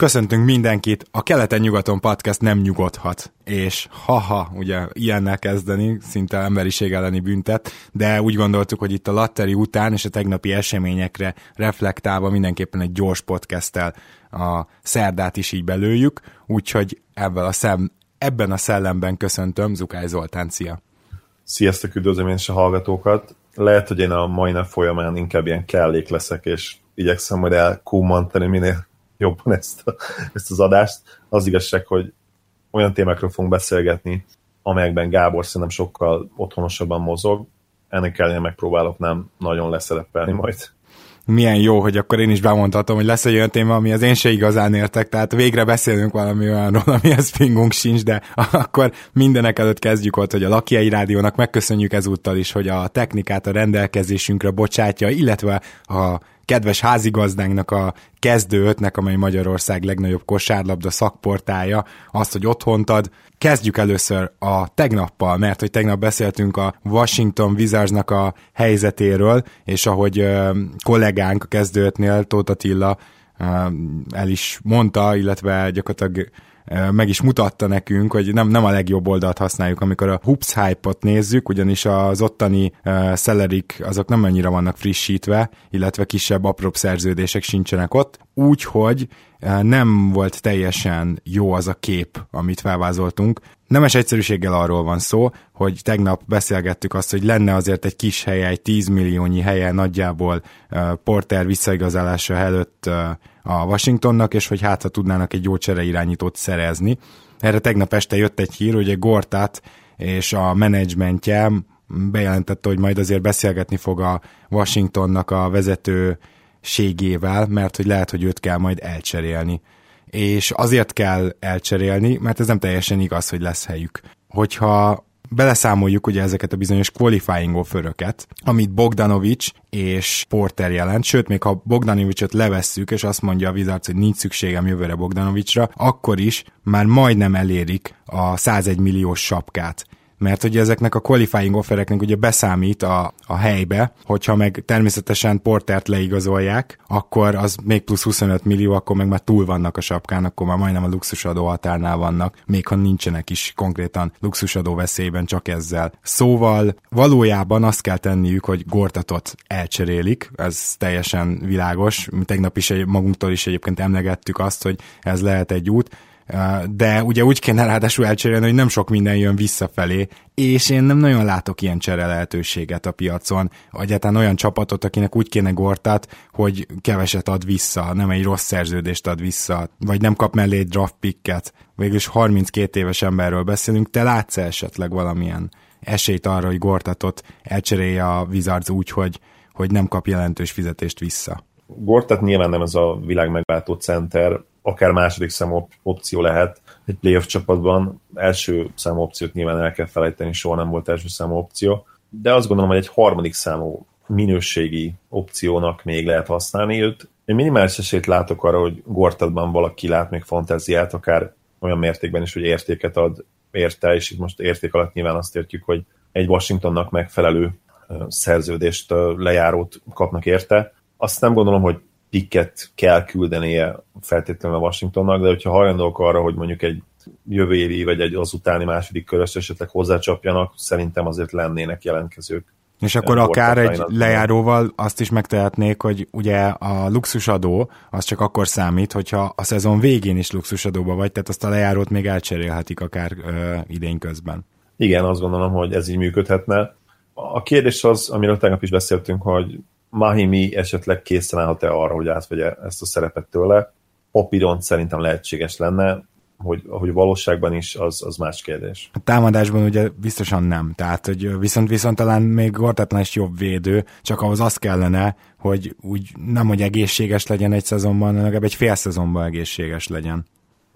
Köszöntünk mindenkit, a Keleten-nyugaton podcast nem nyugodhat, és haha, ugye ilyennel kezdeni, szinte emberiség elleni büntet, de úgy gondoltuk, hogy itt a Latteri után és a tegnapi eseményekre reflektálva mindenképpen egy gyors podcasttel a szerdát is így belőjük, úgyhogy ebben a, szem, ebben a szellemben köszöntöm Zukály Zoltán, szia! Sziasztok, üdvözlöm én is a hallgatókat! Lehet, hogy én a mai nap folyamán inkább ilyen kellék leszek, és igyekszem majd elkúmantani minél jobban ezt, a, ezt az adást. Az igazság, hogy olyan témákról fogunk beszélgetni, amelyekben Gábor szerintem sokkal otthonosabban mozog, ennek ellenére megpróbálok nem nagyon leszerepelni majd. Milyen jó, hogy akkor én is bemondhatom, hogy lesz egy olyan téma, ami az én se igazán értek, tehát végre beszélünk valami olyanról, amihez pingunk sincs, de akkor mindenek előtt kezdjük ott, hogy a Lakiai Rádiónak megköszönjük ezúttal is, hogy a technikát a rendelkezésünkre bocsátja, illetve a kedves házigazdánknak a kezdő ötnek, amely Magyarország legnagyobb kosárlabda szakportája, azt, hogy otthont ad. Kezdjük először a tegnappal, mert hogy tegnap beszéltünk a Washington Wizardsnak a helyzetéről, és ahogy kollégánk a kezdőtnél, Tóth Attila el is mondta, illetve gyakorlatilag meg is mutatta nekünk, hogy nem, nem a legjobb oldalt használjuk, amikor a hoops hype-ot nézzük, ugyanis az ottani uh, szellerik azok nem annyira vannak frissítve, illetve kisebb, apróbb szerződések sincsenek ott, úgyhogy nem volt teljesen jó az a kép, amit felvázoltunk. Nemes egyszerűséggel arról van szó, hogy tegnap beszélgettük azt, hogy lenne azért egy kis helye, egy 10 milliónyi helye nagyjából Porter visszaigazolása előtt a Washingtonnak, és hogy hát ha tudnának egy jó irányítót szerezni. Erre tegnap este jött egy hír, hogy egy Gortát és a menedzsmentje bejelentette, hogy majd azért beszélgetni fog a Washingtonnak a vezetőségével, mert hogy lehet, hogy őt kell majd elcserélni. És azért kell elcserélni, mert ez nem teljesen igaz, hogy lesz helyük. Hogyha beleszámoljuk ugye ezeket a bizonyos qualifying offeröket, amit Bogdanovics és Porter jelent, sőt, még ha Bogdanovicsot levesszük, és azt mondja a Wizards, hogy nincs szükségem jövőre Bogdanovicsra, akkor is már majdnem elérik a 101 milliós sapkát mert ugye ezeknek a qualifying offereknek ugye beszámít a, a helybe, hogyha meg természetesen Portert leigazolják, akkor az még plusz 25 millió, akkor meg már túl vannak a sapkán, akkor már majdnem a luxusadó határnál vannak, még ha nincsenek is konkrétan luxusadó veszélyben csak ezzel. Szóval valójában azt kell tenniük, hogy Gortatot elcserélik, ez teljesen világos, tegnap is egy, magunktól is egyébként emlegettük azt, hogy ez lehet egy út, de ugye úgy kéne ráadásul elcserélni, hogy nem sok minden jön visszafelé, és én nem nagyon látok ilyen csere lehetőséget a piacon, egyáltalán olyan csapatot, akinek úgy kéne gortát, hogy keveset ad vissza, nem egy rossz szerződést ad vissza, vagy nem kap mellé egy draft picket. Végülis 32 éves emberről beszélünk, te látsz esetleg valamilyen esélyt arra, hogy gortatot elcserélje a Wizards úgy, hogy, hogy nem kap jelentős fizetést vissza? Gortat nyilván nem ez a világ megváltó center, akár második számú opció lehet egy playoff csapatban. Első számú opciót nyilván el kell felejteni, soha nem volt első számú opció, de azt gondolom, hogy egy harmadik számú minőségi opciónak még lehet használni őt. Én minimális esélyt látok arra, hogy Gortadban valaki lát még fantáziát, akár olyan mértékben is, hogy értéket ad érte, és itt most érték alatt nyilván azt értjük, hogy egy Washingtonnak megfelelő szerződést, lejárót kapnak érte. Azt nem gondolom, hogy pikket kell küldenie feltétlenül a Washingtonnak, de hogyha hajlandók arra, hogy mondjuk egy jövő évi vagy egy azutáni második körös esetleg hozzácsapjanak, szerintem azért lennének jelentkezők. És akkor akár egy lejáróval azt is megtehetnék, hogy ugye a luxusadó az csak akkor számít, hogyha a szezon végén is luxusadóba vagy, tehát azt a lejárót még elcserélhetik akár ö, idén közben. Igen, azt gondolom, hogy ez így működhetne. A kérdés az, amiről tegnap is beszéltünk, hogy Mahimi esetleg készen állhat-e arra, hogy átvegye ezt a szerepet tőle. Papíron szerintem lehetséges lenne, hogy, hogy valóságban is, az, az más kérdés. A támadásban ugye biztosan nem, tehát hogy viszont viszont talán még Gortatlan is jobb védő, csak ahhoz az kellene, hogy úgy nem, hogy egészséges legyen egy szezonban, hanem egy fél szezonban egészséges legyen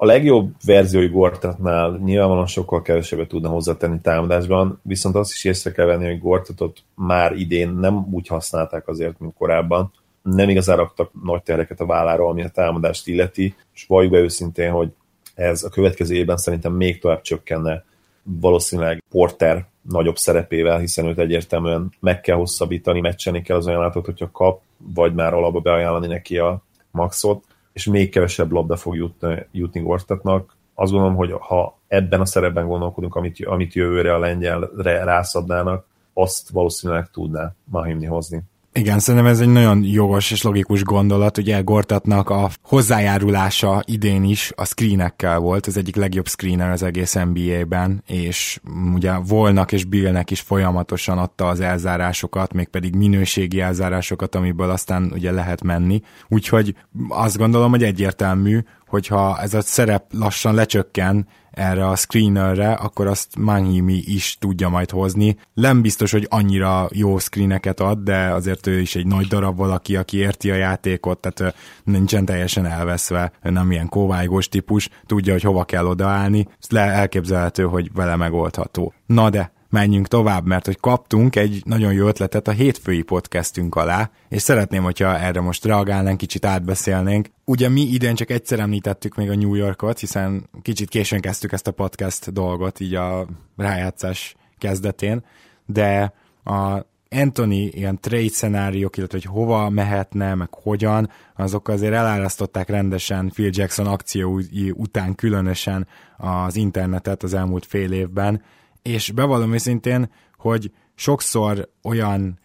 a legjobb verziói Gortatnál nyilvánvalóan sokkal kevesebbet tudna hozzátenni támadásban, viszont azt is észre kell venni, hogy Gortatot már idén nem úgy használták azért, mint korábban. Nem igazán raktak nagy terheket a vállára, ami a támadást illeti, és valljuk be őszintén, hogy ez a következő évben szerintem még tovább csökkenne valószínűleg Porter nagyobb szerepével, hiszen őt egyértelműen meg kell hosszabbítani, meccselni kell az ajánlatot, hogyha kap, vagy már alapba beajánlani neki a maxot és még kevesebb labda fog jutni, jutni Gortatnak. Azt gondolom, hogy ha ebben a szerepben gondolkodunk, amit, amit jövőre a lengyelre rászadnának, azt valószínűleg tudná Mahimni hozni. Igen, szerintem ez egy nagyon jogos és logikus gondolat, ugye Gortatnak a hozzájárulása idén is a screenekkel volt, az egyik legjobb screener az egész NBA-ben, és ugye Volnak és Billnek is folyamatosan adta az elzárásokat, mégpedig minőségi elzárásokat, amiből aztán ugye lehet menni. Úgyhogy azt gondolom, hogy egyértelmű, hogyha ez a szerep lassan lecsökken, erre a screenerre, akkor azt Manhimi is tudja majd hozni. Nem biztos, hogy annyira jó screeneket ad, de azért ő is egy nagy darab valaki, aki érti a játékot, tehát nincsen teljesen elveszve, nem ilyen kóvájgós típus, tudja, hogy hova kell odaállni, ez le elképzelhető, hogy vele megoldható. Na de, menjünk tovább, mert hogy kaptunk egy nagyon jó ötletet a hétfői podcastünk alá, és szeretném, hogyha erre most reagálnánk, kicsit átbeszélnénk. Ugye mi idén csak egyszer említettük még a New Yorkot, hiszen kicsit későn kezdtük ezt a podcast dolgot, így a rájátszás kezdetén, de a Anthony ilyen trade szenáriók, illetve hogy hova mehetne, meg hogyan, azok azért elárasztották rendesen Phil Jackson akciói után különösen az internetet az elmúlt fél évben, és bevallom őszintén, hogy sokszor olyan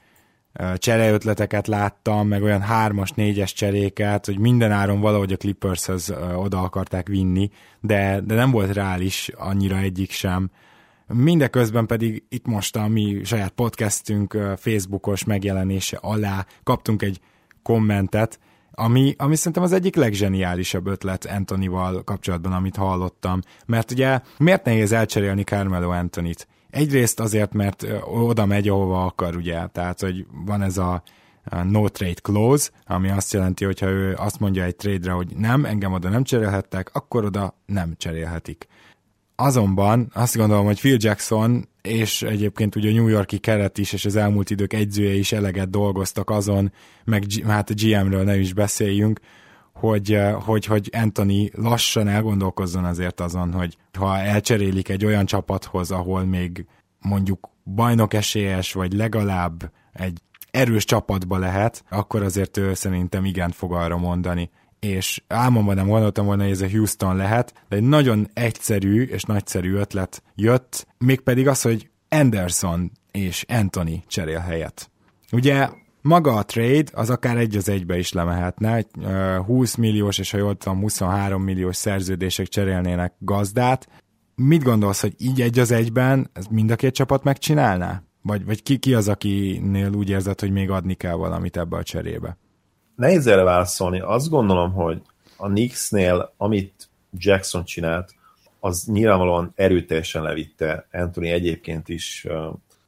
csereötleteket láttam, meg olyan hármas, négyes cseréket, hogy minden áron valahogy a Clippershez oda akarták vinni, de, de nem volt reális annyira egyik sem. Mindeközben pedig itt most a mi saját podcastünk Facebookos megjelenése alá kaptunk egy kommentet, ami, ami szerintem az egyik legzseniálisabb ötlet Antonival kapcsolatban, amit hallottam. Mert ugye miért nehéz elcserélni Carmelo Antonit? Egyrészt azért, mert oda megy, ahova akar, ugye. Tehát, hogy van ez a, no trade clause, ami azt jelenti, hogy ha ő azt mondja egy trade-re, hogy nem, engem oda nem cserélhettek, akkor oda nem cserélhetik. Azonban azt gondolom, hogy Phil Jackson és egyébként ugye a New Yorki keret is, és az elmúlt idők egyzője is eleget dolgoztak azon, meg hát a GM-ről ne is beszéljünk, hogy, eh, hogy, hogy Anthony lassan elgondolkozzon azért azon, hogy ha elcserélik egy olyan csapathoz, ahol még mondjuk bajnok esélyes, vagy legalább egy erős csapatba lehet, akkor azért ő szerintem igen fog arra mondani és álmomban nem gondoltam volna, hogy ez a Houston lehet, de egy nagyon egyszerű és nagyszerű ötlet jött, mégpedig az, hogy Anderson és Anthony cserél helyet. Ugye maga a trade az akár egy az egybe is lemehetne, 20 milliós és ha jól tudom 23 milliós szerződések cserélnének gazdát. Mit gondolsz, hogy így egy az egyben ez mind a két csapat megcsinálná? Vagy, vagy ki, ki az, akinél úgy érzed, hogy még adni kell valamit ebbe a cserébe? Nehéz erre válaszolni. Azt gondolom, hogy a Knicksnél, amit Jackson csinált, az nyilvánvalóan erőteljesen levitte Anthony egyébként is,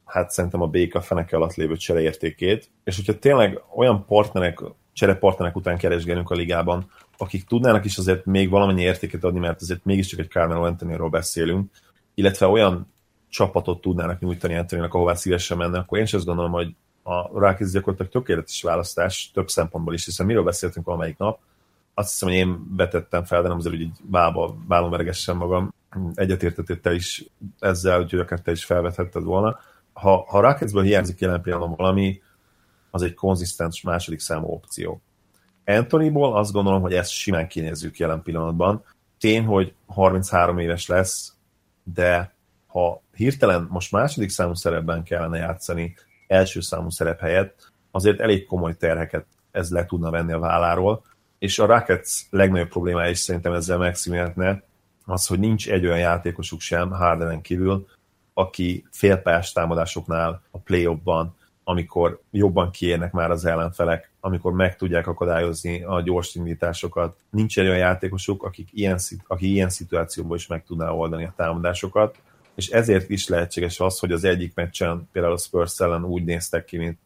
hát szerintem a béka feneke alatt lévő csereértékét, és hogyha tényleg olyan partnerek, cserepartnerek után keresgélünk a ligában, akik tudnának is azért még valamennyi értéket adni, mert azért mégiscsak egy Carmelo Anthony-ról beszélünk, illetve olyan csapatot tudnának nyújtani Anthony-nak, ahová szívesen menne, akkor én is azt gondolom, hogy a Rockets gyakorlatilag tökéletes választás több szempontból is, hiszen miről beszéltünk valamelyik nap, azt hiszem, hogy én vetettem fel, de nem azért, hogy így vergessem magam, egyetértettél te is ezzel, úgyhogy akár te is felvethetted volna. Ha, ha Rocketsből hiányzik jelen pillanatban valami, az egy konzisztens második számú opció. Anthonyból azt gondolom, hogy ezt simán kinézzük jelen pillanatban. Tény, hogy 33 éves lesz, de ha hirtelen most második számú szerepben kellene játszani, első számú szerep helyett azért elég komoly terheket ez le tudna venni a válláról, és a Rockets legnagyobb problémája is szerintem ezzel megszűnhetne, az, hogy nincs egy olyan játékosuk sem Hardenen kívül, aki félpályás támadásoknál a play ban amikor jobban kiérnek már az ellenfelek, amikor meg tudják akadályozni a gyors indításokat. Nincs egy olyan játékosuk, akik ilyen, aki ilyen szituációban is meg tudná oldani a támadásokat, és ezért is lehetséges az, hogy az egyik meccsen például a Spurs ellen úgy néztek ki, mint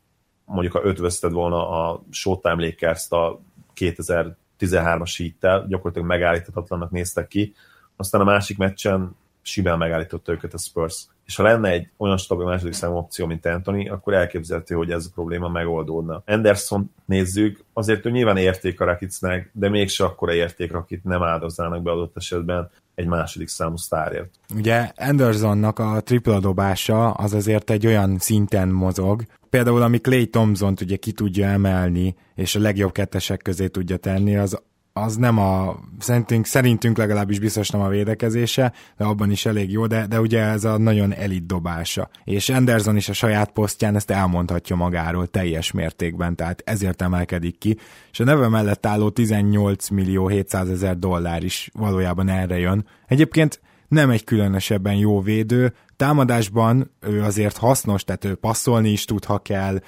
mondjuk ha ötvözted volna a Showtime lakers a 2013-as hittel, gyakorlatilag megállíthatatlannak néztek ki, aztán a másik meccsen simán megállította őket a Spurs. És ha lenne egy olyan stabil második számú opció, mint Anthony, akkor elképzelhető, hogy ez a probléma megoldódna. Anderson nézzük, azért ő nyilván érték a Rakicnek, de mégse akkora érték, akit nem áldoznának be adott esetben egy második számú sztárért. Ugye Andersonnak a tripla dobása az azért egy olyan szinten mozog, például ami Clay thompson ugye ki tudja emelni, és a legjobb kettesek közé tudja tenni, az az nem a, szerintünk, szerintünk legalábbis biztos nem a védekezése, de abban is elég jó, de, de ugye ez a nagyon elit dobása. És Anderson is a saját posztján ezt elmondhatja magáról teljes mértékben, tehát ezért emelkedik ki, és a neve mellett álló 18 millió 700 ezer dollár is valójában erre jön. Egyébként nem egy különösebben jó védő, támadásban ő azért hasznos, tehát ő passzolni is tud, ha kell,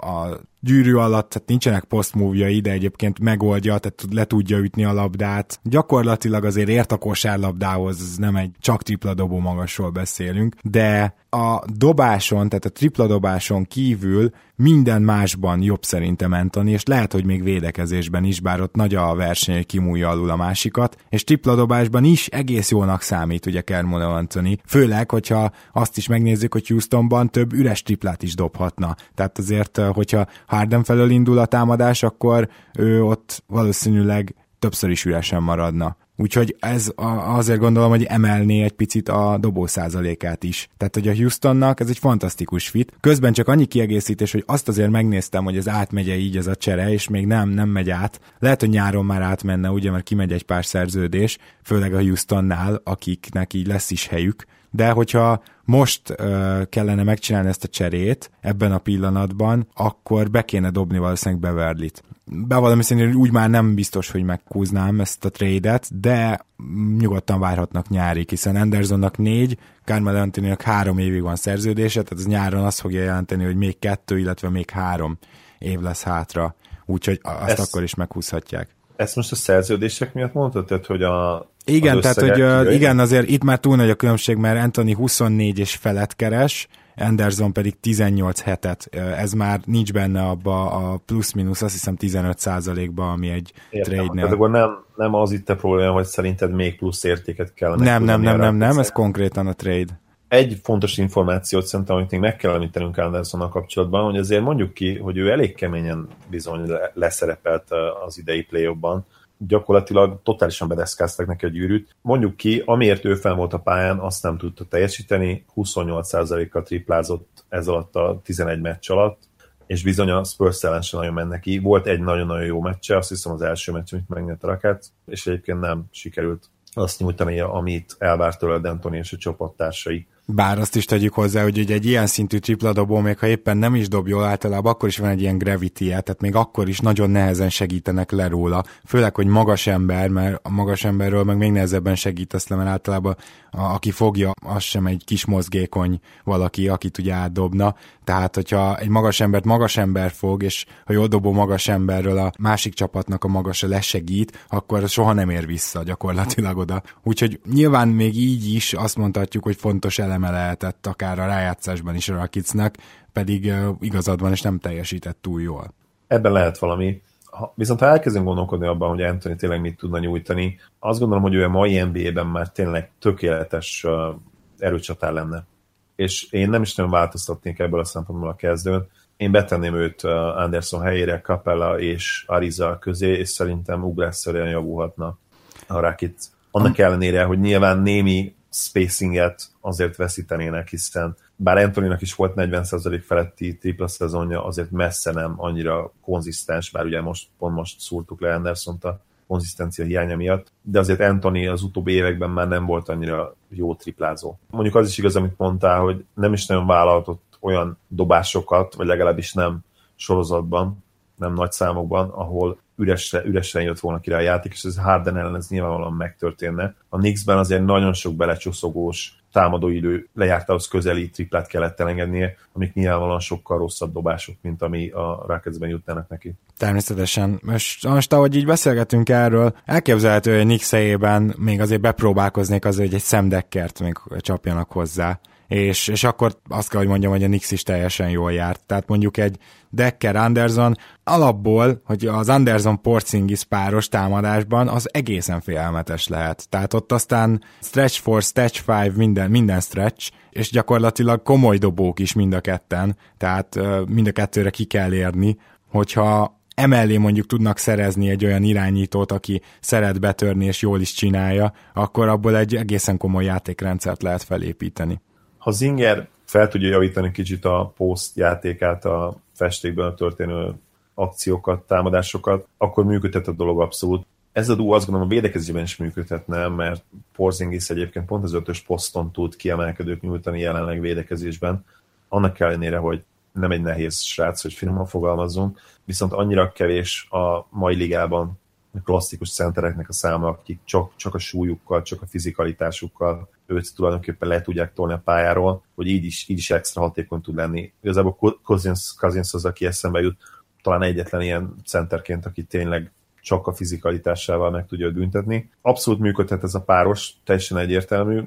a gyűrű alatt, tehát nincsenek posztmúvjai, de egyébként megoldja, tehát le tudja ütni a labdát. Gyakorlatilag azért ért a kosárlabdához, nem egy csak tripla dobó magasról beszélünk, de a dobáson, tehát a tripla dobáson kívül minden másban jobb szerintem Anthony, és lehet, hogy még védekezésben is, bár ott nagy a verseny, hogy kimúlja alul a másikat, és tripla dobásban is egész jónak számít ugye Kermona Anthony, főleg, hogyha azt is megnézzük, hogy Houstonban több üres triplát is dobhatna. Tehát azért, hogyha Harden felől indul a támadás, akkor ő ott valószínűleg többször is üresen maradna. Úgyhogy ez azért gondolom, hogy emelné egy picit a dobó százalékát is. Tehát, hogy a Houstonnak ez egy fantasztikus fit. Közben csak annyi kiegészítés, hogy azt azért megnéztem, hogy ez átmegye így ez a csere, és még nem, nem megy át. Lehet, hogy nyáron már átmenne, ugye, mert kimegy egy pár szerződés, főleg a Houstonnál, akiknek így lesz is helyük. De hogyha most uh, kellene megcsinálni ezt a cserét ebben a pillanatban, akkor be kéne dobni valószínűleg Beverly-t. Bevallom hogy úgy már nem biztos, hogy megkúznám ezt a trade-et, de nyugodtan várhatnak nyári, hiszen Andersonnak négy, Carmel anthony három évig van szerződése, tehát ez nyáron azt fogja jelenteni, hogy még kettő, illetve még három év lesz hátra, úgyhogy azt ezt, akkor is meghúzhatják. Ezt most a szerződések miatt mondtad, tehát, hogy a igen, tehát hogy uh, igen, azért itt már túl nagy a különbség, mert Anthony 24 és felet keres, Anderson pedig 18 hetet. Ez már nincs benne abba a plusz-minusz, azt hiszem 15 százalékba, ami egy trade-nél. Tehát akkor nem, nem az itt a probléma, hogy szerinted még plusz értéket kell. Nem, nem, nem, nem, nem, ez konkrétan a trade. Egy fontos információt szerintem, amit még meg kell említenünk Andersonnal kapcsolatban, hogy azért mondjuk ki, hogy ő elég keményen bizony leszerepelt az idei play gyakorlatilag totálisan bedeszkáztak neki a gyűrűt. Mondjuk ki, amiért ő fel volt a pályán, azt nem tudta teljesíteni, 28%-kal triplázott ez alatt a 11 meccs alatt, és bizony a Spurs ellen sem nagyon ment neki. Volt egy nagyon-nagyon jó meccse, azt hiszem az első meccs, amit megnyert a Rakát, és egyébként nem sikerült azt nyújtani, amit elvárt tőle D'Antoni és a csapattársai. Bár azt is tegyük hozzá, hogy egy ilyen szintű tripla dobó, még ha éppen nem is dob jól, általában akkor is van egy ilyen gravity -e, tehát még akkor is nagyon nehezen segítenek le róla. Főleg, hogy magas ember, mert a magas emberről meg még nehezebben segítesz le, mert általában a, aki fogja, az sem egy kis mozgékony valaki, akit ugye átdobna. Tehát, hogyha egy magas embert magas ember fog, és ha jól dobó magas emberről a másik csapatnak a magasa lesegít, akkor soha nem ér vissza gyakorlatilag oda. Úgyhogy nyilván még így is azt mondhatjuk, hogy fontos elem eleme lehetett akár a rájátszásban is a Rakicnak, pedig igazad van, és nem teljesített túl jól. Ebben lehet valami. Ha, viszont ha elkezdünk gondolkodni abban, hogy Anthony tényleg mit tudna nyújtani, azt gondolom, hogy ő a mai NBA-ben már tényleg tökéletes uh, erőcsatár lenne. És én nem is nagyon változtatnék ebből a szempontból a kezdőn. Én betenném őt Anderson helyére, Capella és Ariza közé, és szerintem ugrásszerűen javulhatna a Rakic. Annak ellenére, hogy nyilván némi spacinget azért veszítenének, hiszen bár Antoninak is volt 40% feletti tripla szezonja, azért messze nem annyira konzisztens, bár ugye most pont most szúrtuk le anderson a konzisztencia hiánya miatt, de azért Anthony az utóbbi években már nem volt annyira jó triplázó. Mondjuk az is igaz, amit mondtál, hogy nem is nagyon vállaltott olyan dobásokat, vagy legalábbis nem sorozatban, nem nagy számokban, ahol üresre, üresen jött volna ki a játék, és ez Harden ellen ez nyilvánvalóan megtörténne. A Knicksben azért nagyon sok belecsuszogós támadóidő lejártához közeli triplát kellett elengednie, amik nyilvánvalóan sokkal rosszabb dobások, mint ami a Rocketsben jutnának neki. Természetesen. Most, most ahogy így beszélgetünk erről, elképzelhető, hogy Knicks még azért bepróbálkoznék az, hogy egy szemdekkert még csapjanak hozzá és, és akkor azt kell, hogy mondjam, hogy a Nix is teljesen jól járt. Tehát mondjuk egy Decker Anderson alapból, hogy az Anderson Porzingis páros támadásban az egészen félelmetes lehet. Tehát ott aztán stretch for, stretch five, minden, minden stretch, és gyakorlatilag komoly dobók is mind a ketten, tehát mind a kettőre ki kell érni, hogyha emellé mondjuk tudnak szerezni egy olyan irányítót, aki szeret betörni és jól is csinálja, akkor abból egy egészen komoly játékrendszert lehet felépíteni. Ha Zinger fel tudja javítani kicsit a post játékát, a festékben történő akciókat, támadásokat, akkor működhet a dolog abszolút. Ez a duo azt gondolom a védekezésben is működhetne, mert Porzingis egyébként pont az ötös poszton tud kiemelkedőt nyújtani jelenleg védekezésben, annak ellenére, hogy nem egy nehéz srác, hogy finoman fogalmazzunk, viszont annyira kevés a mai ligában a klasszikus centereknek a száma, akik csak, csak a súlyukkal, csak a fizikalitásukkal őt tulajdonképpen le tudják tolni a pályáról, hogy így is, így is extra hatékony tud lenni. Igazából Cousins, Cousins az, aki eszembe jut, talán egyetlen ilyen centerként, aki tényleg csak a fizikalitásával meg tudja büntetni. Abszolút működhet ez a páros, teljesen egyértelmű.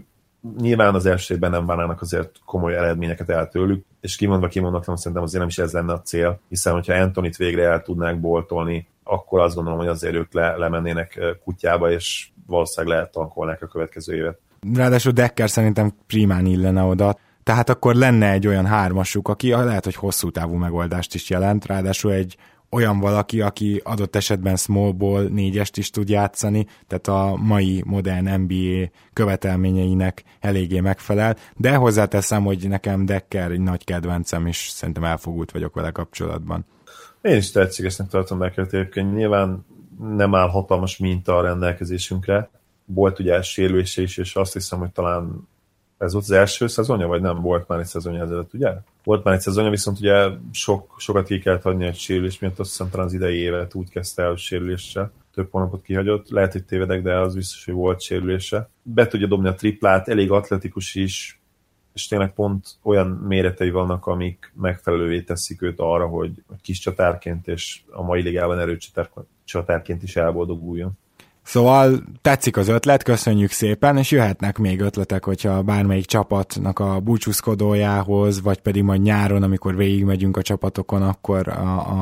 Nyilván az első évben nem várnának azért komoly eredményeket el tőlük, és kimondva kimondatlan szerintem azért nem is ez lenne a cél, hiszen hogyha Antonit végre el tudnák boltolni, akkor azt gondolom, hogy azért ők le, lemennének kutyába, és valószínűleg lehet tankolnák a következő évet. Ráadásul Decker szerintem primán illene oda, tehát akkor lenne egy olyan hármasuk, aki lehet, hogy hosszú távú megoldást is jelent, ráadásul egy olyan valaki, aki adott esetben smallból négyest is tud játszani, tehát a mai modern NBA követelményeinek eléggé megfelel, de hozzáteszem, hogy nekem Decker egy nagy kedvencem, és szerintem elfogult vagyok vele kapcsolatban. Én is tehetségesnek tartom Deckert egyébként. Nyilván nem áll hatalmas minta a rendelkezésünkre. Volt ugye sérülése is, és azt hiszem, hogy talán ez volt az első szezonja, vagy nem? Volt már egy szezonja ezelőtt, ugye? Volt már egy szezonja, viszont ugye sok, sokat ki kellett adni egy sérülés miatt, azt hiszem talán az idei évet úgy kezdte el sérüléssel több hónapot kihagyott, lehet, hogy tévedek, de az biztos, hogy volt sérülése. Be tudja dobni a triplát, elég atletikus is, és tényleg pont olyan méretei vannak, amik megfelelővé teszik őt arra, hogy kis csatárként és a mai ligában erőcsatárként is elboldoguljon. Szóval tetszik az ötlet, köszönjük szépen, és jöhetnek még ötletek, hogyha bármelyik csapatnak a búcsúzkodójához, vagy pedig majd nyáron, amikor végigmegyünk a csapatokon, akkor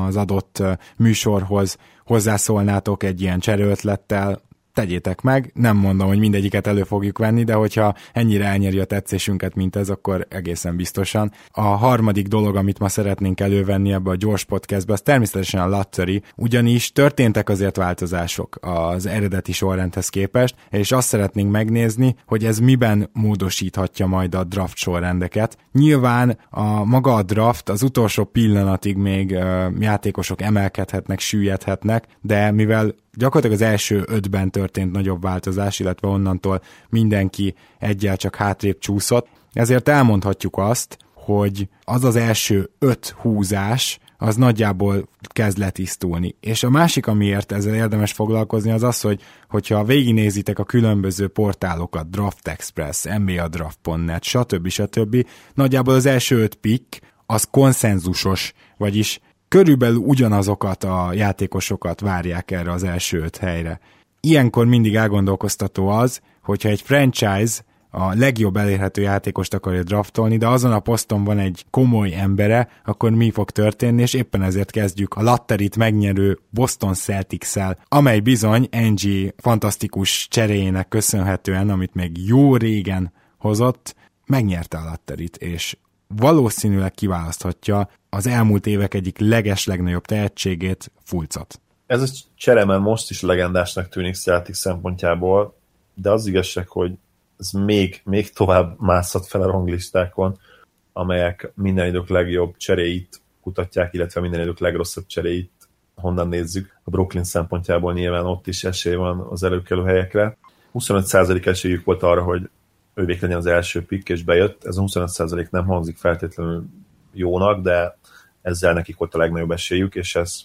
az adott műsorhoz hozzászólnátok egy ilyen cserőötlettel, tegyétek meg, nem mondom, hogy mindegyiket elő fogjuk venni, de hogyha ennyire elnyeri a tetszésünket, mint ez, akkor egészen biztosan. A harmadik dolog, amit ma szeretnénk elővenni ebbe a gyors podcastbe, az természetesen a Lattery, ugyanis történtek azért változások az eredeti sorrendhez képest, és azt szeretnénk megnézni, hogy ez miben módosíthatja majd a draft sorrendeket. Nyilván a maga a draft az utolsó pillanatig még játékosok emelkedhetnek, süllyedhetnek, de mivel gyakorlatilag az első ötben történt nagyobb változás, illetve onnantól mindenki egyel csak hátrébb csúszott. Ezért elmondhatjuk azt, hogy az az első öt húzás, az nagyjából kezd letisztulni. És a másik, amiért ezzel érdemes foglalkozni, az az, hogy hogyha végignézitek a különböző portálokat, Draft Express, NBA Draft.net, stb. stb. Nagyjából az első öt pick az konszenzusos, vagyis körülbelül ugyanazokat a játékosokat várják erre az első öt helyre. Ilyenkor mindig elgondolkoztató az, hogyha egy franchise a legjobb elérhető játékost akarja draftolni, de azon a poszton van egy komoly embere, akkor mi fog történni, és éppen ezért kezdjük a latterit megnyerő Boston celtics amely bizony NG fantasztikus cseréjének köszönhetően, amit még jó régen hozott, megnyerte a latterit, és valószínűleg kiválaszthatja az elmúlt évek egyik leges legnagyobb tehetségét, Fulcot. Ez a cseremen most is legendásnak tűnik Celtic szempontjából, de az igazság, hogy ez még, még tovább mászhat fel a ranglistákon, amelyek minden idők legjobb cseréit kutatják, illetve minden idők legrosszabb cseréit honnan nézzük. A Brooklyn szempontjából nyilván ott is esély van az előkelő helyekre. 25% esélyük volt arra, hogy ővék legyen az első pick, és bejött. Ez a 25% nem hangzik feltétlenül jónak, de ezzel nekik volt a legnagyobb esélyük, és ezt,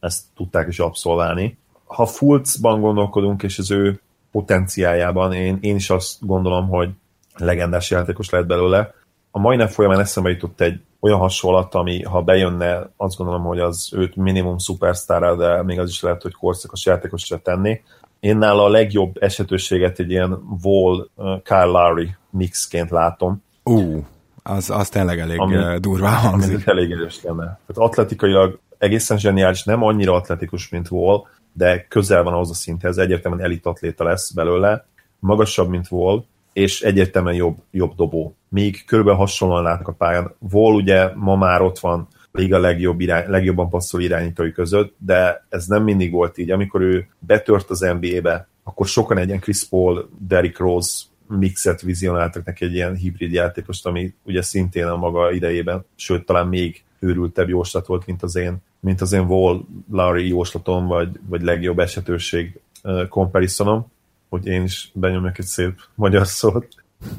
ezt tudták is abszolválni. Ha Fultzban gondolkodunk, és az ő potenciájában, én, én is azt gondolom, hogy legendás játékos lehet belőle. A mai nap folyamán eszembe jutott egy olyan hasonlat, ami ha bejönne, azt gondolom, hogy az őt minimum szupersztára, de még az is lehet, hogy korszakos játékosra tenni. Én nála a legjobb esetőséget egy ilyen Wall, uh, Kyle Lowry mixként látom. Uh, az, az tényleg elég ami, durvá hangzik. Ami elég erős lenne. Tehát atletikailag egészen zseniális, nem annyira atletikus, mint Wall, de közel van ahhoz a szinthez, egyértelműen elit atléta lesz belőle, magasabb, mint Wall, és egyértelműen jobb, jobb dobó. Még körülbelül hasonlóan látnak a pályán. Wall ugye ma már ott van liga legjobb irány, legjobban passzol irányítói között, de ez nem mindig volt így. Amikor ő betört az NBA-be, akkor sokan egy ilyen Chris Paul, Derrick Rose mixet vizionáltak neki egy ilyen hibrid játékost, ami ugye szintén a maga idejében, sőt talán még őrültebb jóslat volt, mint az én, mint az én Wall Lowry jóslatom, vagy, vagy legjobb esetőség komparisonom, hogy én is benyomjak egy szép magyar szót.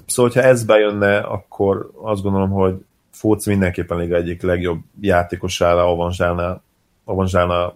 Szóval, ha ez bejönne, akkor azt gondolom, hogy Fóc mindenképpen még egyik legjobb játékosává avanzsálna, avanzsálna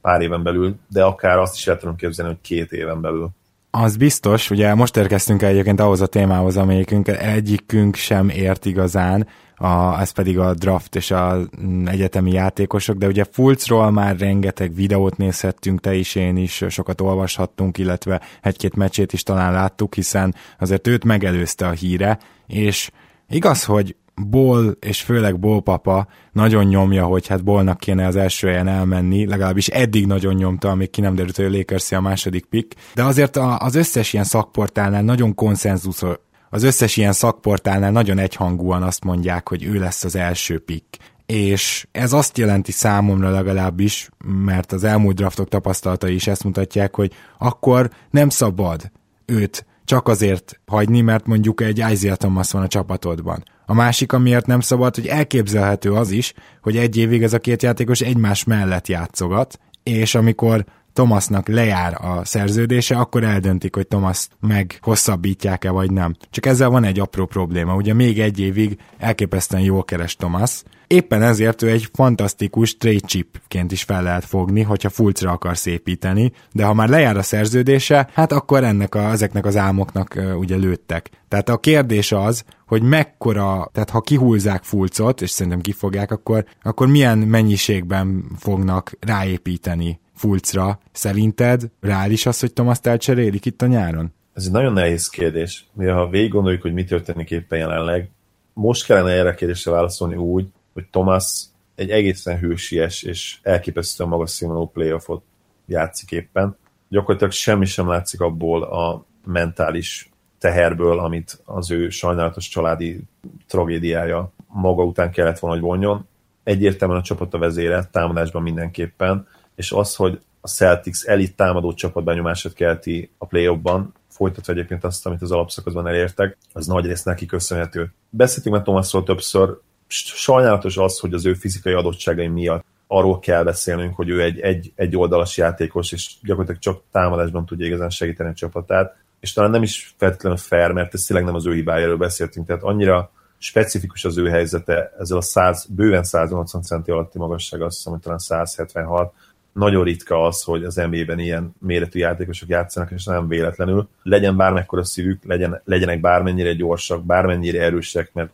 pár éven belül, de akár azt is el tudom képzelni, hogy két éven belül. Az biztos, ugye most érkeztünk el egyébként ahhoz a témához, amelyikünk egyikünk sem ért igazán, a, ez pedig a draft és az egyetemi játékosok, de ugye Fulcról már rengeteg videót nézhettünk, te is, én is, sokat olvashattunk, illetve egy-két meccsét is talán láttuk, hiszen azért őt megelőzte a híre, és igaz, hogy Ból, és főleg Ból papa nagyon nyomja, hogy hát Bolnak kéne az első helyen elmenni, legalábbis eddig nagyon nyomta, amíg ki nem derült, hogy a Lakers a második pick, de azért az összes ilyen szakportálnál nagyon konszenzus, az összes ilyen szakportálnál nagyon egyhangúan azt mondják, hogy ő lesz az első pick. És ez azt jelenti számomra legalábbis, mert az elmúlt draftok tapasztalatai is ezt mutatják, hogy akkor nem szabad őt csak azért hagyni, mert mondjuk egy Isaiah Thomas van a csapatodban. A másik, amiért nem szabad, hogy elképzelhető az is, hogy egy évig ez a két játékos egymás mellett játszogat, és amikor Thomasnak lejár a szerződése, akkor eldöntik, hogy Thomas meg hosszabbítják-e vagy nem. Csak ezzel van egy apró probléma, ugye még egy évig elképesztően jól keres Thomas, éppen ezért ő egy fantasztikus trade chipként is fel lehet fogni, hogyha fulcra akarsz építeni, de ha már lejár a szerződése, hát akkor ennek a, ezeknek az álmoknak ugye lőttek. Tehát a kérdés az, hogy mekkora, tehát ha kihúzzák fulcot, és szerintem kifogják, akkor, akkor milyen mennyiségben fognak ráépíteni Fulcra. Szerinted reális az, hogy Thomas elcserélik itt a nyáron? Ez egy nagyon nehéz kérdés. Mivel ha végig gondoljuk, hogy mi történik éppen jelenleg, most kellene erre a kérdésre válaszolni úgy, hogy Thomas egy egészen hősies és elképesztően magas színvonalú playoffot játszik éppen. Gyakorlatilag semmi sem látszik abból a mentális teherből, amit az ő sajnálatos családi tragédiája maga után kellett volna, hogy vonjon. Egyértelműen a csapat a vezére, támadásban mindenképpen, és az, hogy a Celtics elit támadó csapat benyomását kelti a play-offban, folytatva egyébként azt, amit az alapszakaszban elértek, az nagy rész neki köszönhető. Beszéltünk már Thomasról többször, sajnálatos az, hogy az ő fizikai adottságai miatt arról kell beszélnünk, hogy ő egy, egy, egy oldalas játékos, és gyakorlatilag csak támadásban tudja igazán segíteni a csapatát, és talán nem is feltétlenül fair, mert ez tényleg nem az ő hibájáról beszéltünk, tehát annyira specifikus az ő helyzete, ezzel a 100, bőven 180 centi alatti magasság, azt hiszem, hogy talán 176, nagyon ritka az, hogy az NBA-ben ilyen méretű játékosok játszanak, és nem véletlenül. Legyen bármekkora szívük, legyen, legyenek bármennyire gyorsak, bármennyire erősek, mert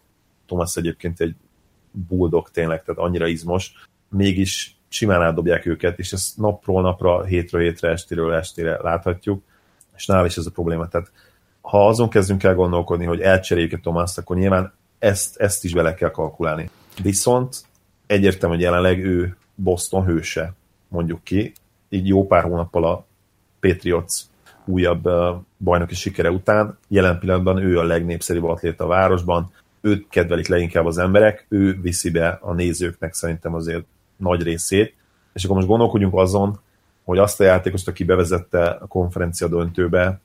Thomas egyébként egy buldog tényleg, tehát annyira izmos, mégis simán átdobják őket, és ezt napról napra, hétről hétre, estéről estére láthatjuk, és nála is ez a probléma. Tehát ha azon kezdünk el gondolkodni, hogy elcseréljük a Thomas-t, akkor nyilván ezt, ezt is bele kell kalkulálni. Viszont egyértelmű, hogy jelenleg ő Boston hőse mondjuk ki, így jó pár hónappal a Patriots újabb bajnoki sikere után. Jelen pillanatban ő a legnépszerűbb atléta a városban, őt kedvelik leginkább az emberek, ő viszi be a nézőknek szerintem azért nagy részét, és akkor most gondolkodjunk azon, hogy azt a játékost, aki bevezette a konferencia döntőbe,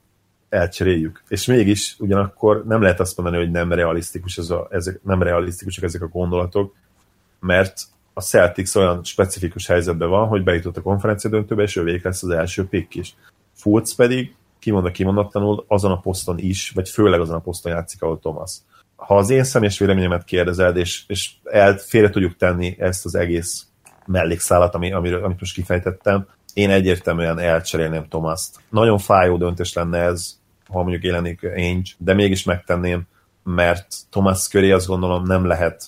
elcseréljük. És mégis ugyanakkor nem lehet azt mondani, hogy nem realisztikus ez a, ezek, nem realisztikusak ezek a gondolatok, mert a Celtics olyan specifikus helyzetben van, hogy bejutott a konferencia döntőbe, és ő lesz az első pick is. Fultz pedig kimondva kimondatlanul azon a poszton is, vagy főleg azon a poszton játszik, ahol Thomas. Ha az én személyes véleményemet kérdezed, és, és el, félre tudjuk tenni ezt az egész mellékszálat, ami, amiről, amit most kifejtettem, én egyértelműen elcserélném Thomas-t. Nagyon fájó döntés lenne ez, ha mondjuk jelenik Ainge, de mégis megtenném, mert Thomas köré azt gondolom nem lehet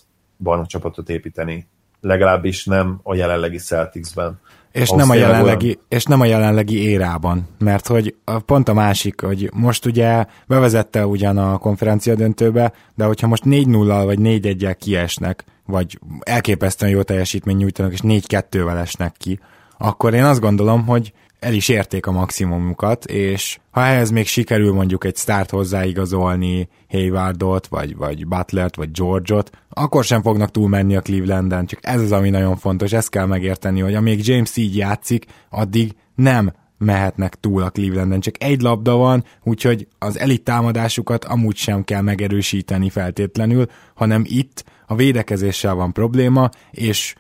csapatot építeni legalábbis nem a jelenlegi Celticsben. És nem, a jelenlegi, olyan... és nem a jelenlegi érában, mert hogy pont a másik, hogy most ugye bevezette ugyan a konferencia döntőbe, de hogyha most 4-0-al vagy 4-1-el kiesnek, vagy elképesztően jó teljesítmény nyújtanak, és 4-2-vel esnek ki, akkor én azt gondolom, hogy el is érték a maximumukat, és ha ehhez még sikerül mondjuk egy start hozzáigazolni, Haywardot, vagy, vagy Butlert, vagy George-ot, akkor sem fognak túlmenni a Clevelanden, csak ez az, ami nagyon fontos, ezt kell megérteni, hogy amíg James így játszik, addig nem mehetnek túl a Clevelanden, csak egy labda van, úgyhogy az elit támadásukat amúgy sem kell megerősíteni feltétlenül, hanem itt a védekezéssel van probléma, és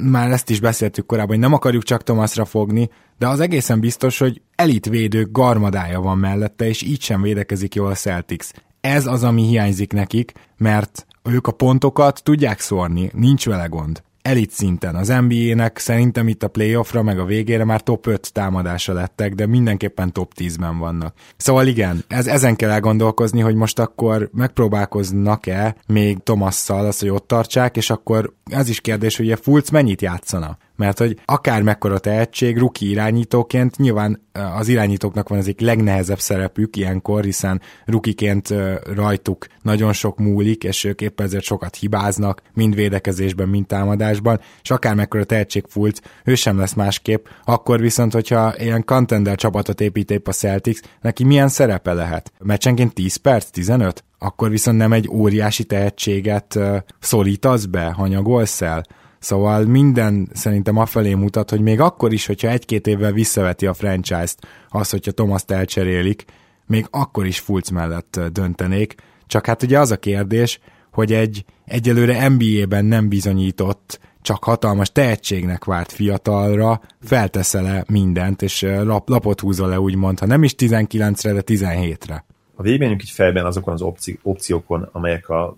már ezt is beszéltük korábban, hogy nem akarjuk csak Thomasra fogni, de az egészen biztos, hogy elitvédők garmadája van mellette, és így sem védekezik jól a Celtics. Ez az, ami hiányzik nekik, mert ők a pontokat tudják szórni, nincs vele gond elit szinten. Az NBA-nek szerintem itt a playoffra, meg a végére már top 5 támadása lettek, de mindenképpen top 10-ben vannak. Szóval igen, ez, ezen kell elgondolkozni, hogy most akkor megpróbálkoznak-e még Tomasszal azt, hogy ott tartsák, és akkor az is kérdés, hogy a Fulc mennyit játszana mert hogy akár mekkora tehetség, ruki irányítóként, nyilván az irányítóknak van az egyik legnehezebb szerepük ilyenkor, hiszen rukiként rajtuk nagyon sok múlik, és ők éppen ezért sokat hibáznak, mind védekezésben, mind támadásban, és akár mekkora tehetség fult, ő sem lesz másképp, akkor viszont, hogyha ilyen contender csapatot épít épp a Celtics, neki milyen szerepe lehet? Meccsenként 10 perc, 15? Akkor viszont nem egy óriási tehetséget szólítasz be, hanyagolsz el? Szóval minden szerintem afelé mutat, hogy még akkor is, hogyha egy-két évvel visszaveti a franchise-t, az, hogyha thomas elcserélik, még akkor is Fulc mellett döntenék. Csak hát ugye az a kérdés, hogy egy egyelőre NBA-ben nem bizonyított, csak hatalmas tehetségnek várt fiatalra felteszel-e mindent, és lap, lapot húzol le úgymond, ha nem is 19-re, de 17-re. Ha végigmenjünk így fejben azokon az opci- opciókon, amelyek a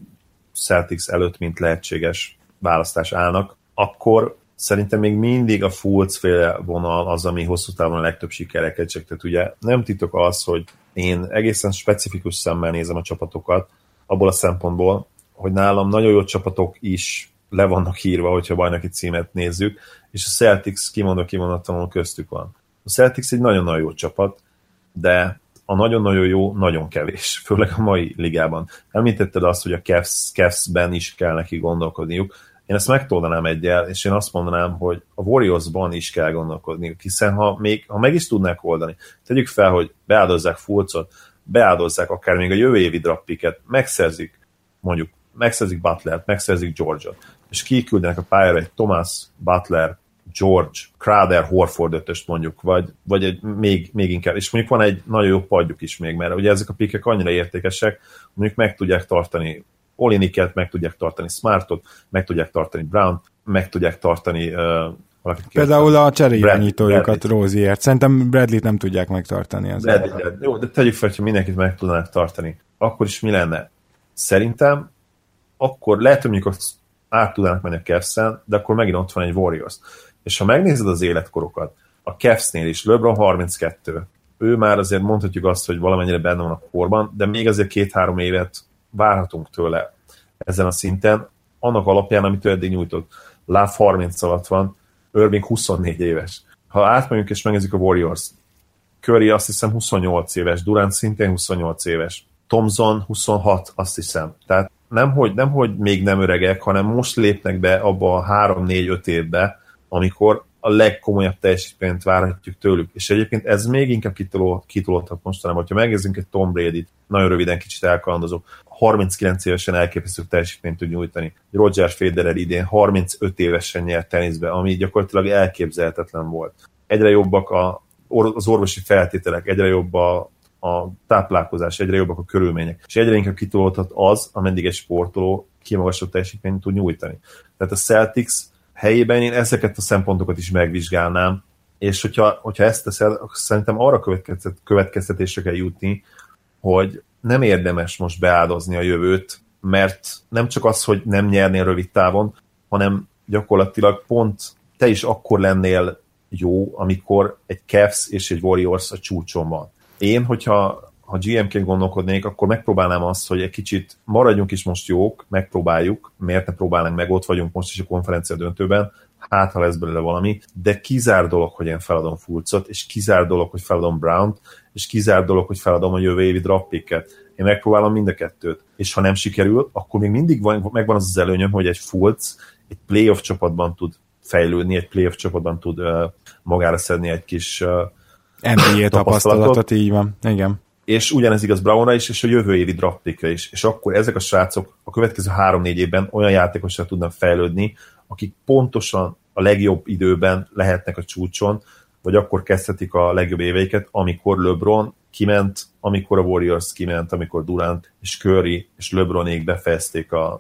Celtics előtt, mint lehetséges választás állnak, akkor szerintem még mindig a Fulc féle vonal az, ami hosszú távon a legtöbb sikereket csak. Tehát ugye nem titok az, hogy én egészen specifikus szemmel nézem a csapatokat, abból a szempontból, hogy nálam nagyon jó csapatok is le vannak írva, hogyha bajnoki címet nézzük, és a Celtics kimondva kimondottanul köztük van. A Celtics egy nagyon-nagyon jó csapat, de a nagyon-nagyon jó nagyon kevés, főleg a mai ligában. Említetted azt, hogy a Cavs, Cavs-ben is kell neki gondolkodniuk, én ezt megtoldanám egyel, és én azt mondanám, hogy a Warriorsban is kell gondolkodni, hiszen ha, még, ha meg is tudnák oldani, tegyük fel, hogy beáldozzák Fulcot, beáldozzák akár még a jövő évi drappiket, megszerzik mondjuk, megszerzik Butlert, megszerzik George-ot, és kiküldenek a pályára egy Thomas, Butler, George, Crowder, Horford ötöst mondjuk, vagy, vagy egy, még, még inkább, és mondjuk van egy nagyon jó padjuk is még, mert ugye ezek a pikek annyira értékesek, mondjuk meg tudják tartani Oliniket, meg tudják tartani Smartot, meg tudják tartani Brown, meg tudják tartani uh, valakit Például a cseréirányítójukat, Róziért. Szerintem Bradley-t nem tudják megtartani. Az Bradley, Bradley. Jó, de tegyük fel, hogy mindenkit meg tudnák tartani. Akkor is mi lenne? Szerintem akkor lehet, hogy mondjuk át tudnának menni a cavs de akkor megint ott van egy Warriors. És ha megnézed az életkorokat, a Cavs-nél is LeBron 32, ő már azért mondhatjuk azt, hogy valamennyire benne van a korban, de még azért két-három évet várhatunk tőle ezen a szinten, annak alapján, amit ő eddig nyújtott. Láv 30 alatt van, Irving 24 éves. Ha átmegyünk és megnézzük a Warriors, Curry azt hiszem 28 éves, Durant szintén 28 éves, Thompson 26, azt hiszem. Tehát nem hogy, nem, hogy még nem öregek, hanem most lépnek be abba a 3-4-5 évbe, amikor a legkomolyabb teljesítményt várhatjuk tőlük. És egyébként ez még inkább kitolódhat mostanában. Ha megnézzünk egy Tom Brady-t, nagyon röviden kicsit elkalandozó, 39 évesen elképesztő teljesítményt tud nyújtani. Roger Federer idén 35 évesen nyert teniszbe, ami gyakorlatilag elképzelhetetlen volt. Egyre jobbak a, az orvosi feltételek, egyre jobb a, a táplálkozás, egyre jobbak a körülmények, és egyre inkább kitolódhat az, ameddig egy sportoló kimagasló teljesítményt tud nyújtani. Tehát a Celtics helyében én ezeket a szempontokat is megvizsgálnám, és hogyha, hogyha ezt teszel, akkor szerintem arra következtetésre kell jutni, hogy nem érdemes most beáldozni a jövőt, mert nem csak az, hogy nem nyernél rövid távon, hanem gyakorlatilag pont te is akkor lennél jó, amikor egy Cavs és egy Warriors a csúcson van. Én, hogyha ha GM-ként gondolkodnék, akkor megpróbálnám azt, hogy egy kicsit maradjunk is most jók, megpróbáljuk, miért ne próbálnánk meg, ott vagyunk most is a konferencia döntőben, hát ha lesz belőle valami, de kizár dolog, hogy én feladom Fulcot, és kizár dolog, hogy feladom Brown-t, és kizár dolog, hogy feladom a jövő évi draftpicket. Én megpróbálom mind a kettőt, és ha nem sikerül, akkor még mindig van, megvan az az előnyöm, hogy egy Fulc egy playoff csapatban tud fejlődni, egy playoff csapatban tud uh, magára szedni egy kis uh, NBA tapasztalatot, így van, igen. És ugyanez igaz Brownra is, és a jövő évi draftpickre is. És akkor ezek a srácok a következő három-négy évben olyan játékosra tudnak fejlődni, akik pontosan a legjobb időben lehetnek a csúcson, vagy akkor kezdhetik a legjobb éveiket, amikor LeBron kiment, amikor a Warriors kiment, amikor Durant és Curry és LeBronék befejezték a,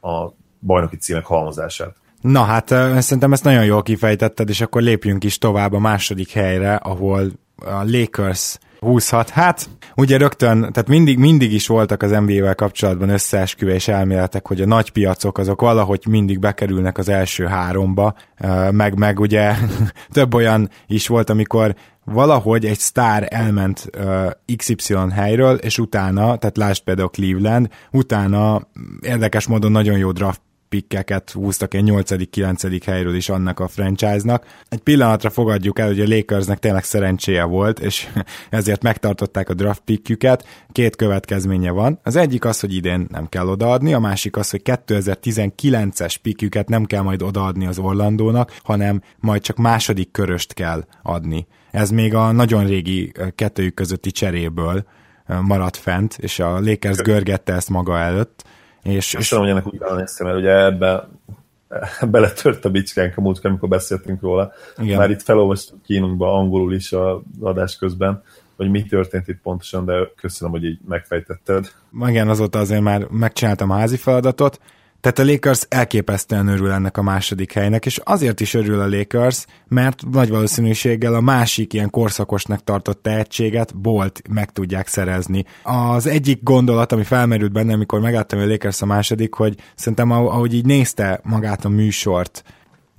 a bajnoki címek halmozását. Na hát szerintem ezt nagyon jól kifejtetted, és akkor lépjünk is tovább a második helyre, ahol a Lakers húzhat. Hát, ugye rögtön, tehát mindig, mindig is voltak az NBA-vel kapcsolatban összeesküvés elméletek, hogy a nagy piacok azok valahogy mindig bekerülnek az első háromba, meg, meg ugye több olyan is volt, amikor valahogy egy sztár elment uh, XY helyről, és utána, tehát lásd például Cleveland, utána érdekes módon nagyon jó draft pikkeket húztak egy 8.-9. helyről is annak a franchise-nak. Egy pillanatra fogadjuk el, hogy a Lakersnek tényleg szerencséje volt, és ezért megtartották a draft pickjüket. Két következménye van. Az egyik az, hogy idén nem kell odaadni, a másik az, hogy 2019-es pickjüket nem kell majd odaadni az Orlandónak, hanem majd csak második köröst kell adni. Ez még a nagyon régi kettőjük közötti cseréből maradt fent, és a Lakers görgette ezt maga előtt és, és tudom, hogy ennek úgy néztem, mert ugye ebbe beletört a bicskánk a múltkor, amikor beszéltünk róla. Igen. Már itt felolvastuk kínunkba angolul is a adás közben, hogy mi történt itt pontosan, de köszönöm, hogy így megfejtetted. Igen, azóta azért már megcsináltam a házi feladatot, tehát a Lakers elképesztően örül ennek a második helynek, és azért is örül a Lakers, mert nagy valószínűséggel a másik ilyen korszakosnak tartott tehetséget Bolt meg tudják szerezni. Az egyik gondolat, ami felmerült bennem, amikor megláttam a Lakers a második, hogy szerintem ahogy így nézte magát a műsort,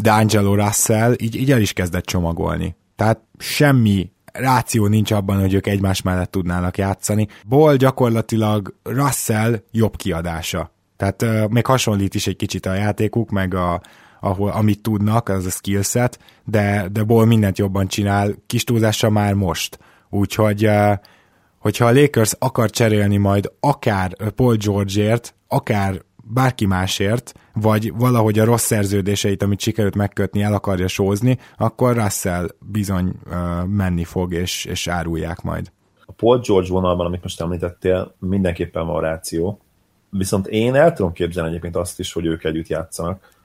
D'Angelo Russell így, így el is kezdett csomagolni. Tehát semmi ráció nincs abban, hogy ők egymás mellett tudnának játszani. Ball gyakorlatilag Russell jobb kiadása tehát uh, még hasonlít is egy kicsit a játékuk, meg a, ahol, amit tudnak, az a skillset, de, de Ball mindent jobban csinál, kis túlzással már most. Úgyhogy uh, hogyha a Lakers akar cserélni majd akár Paul Georgeért, akár bárki másért, vagy valahogy a rossz szerződéseit, amit sikerült megkötni, el akarja sózni, akkor Russell bizony uh, menni fog, és, és árulják majd. A Paul George vonalban, amit most említettél, mindenképpen van ráció. Viszont én el tudom képzelni egyébként azt is, hogy ők együtt játszanak.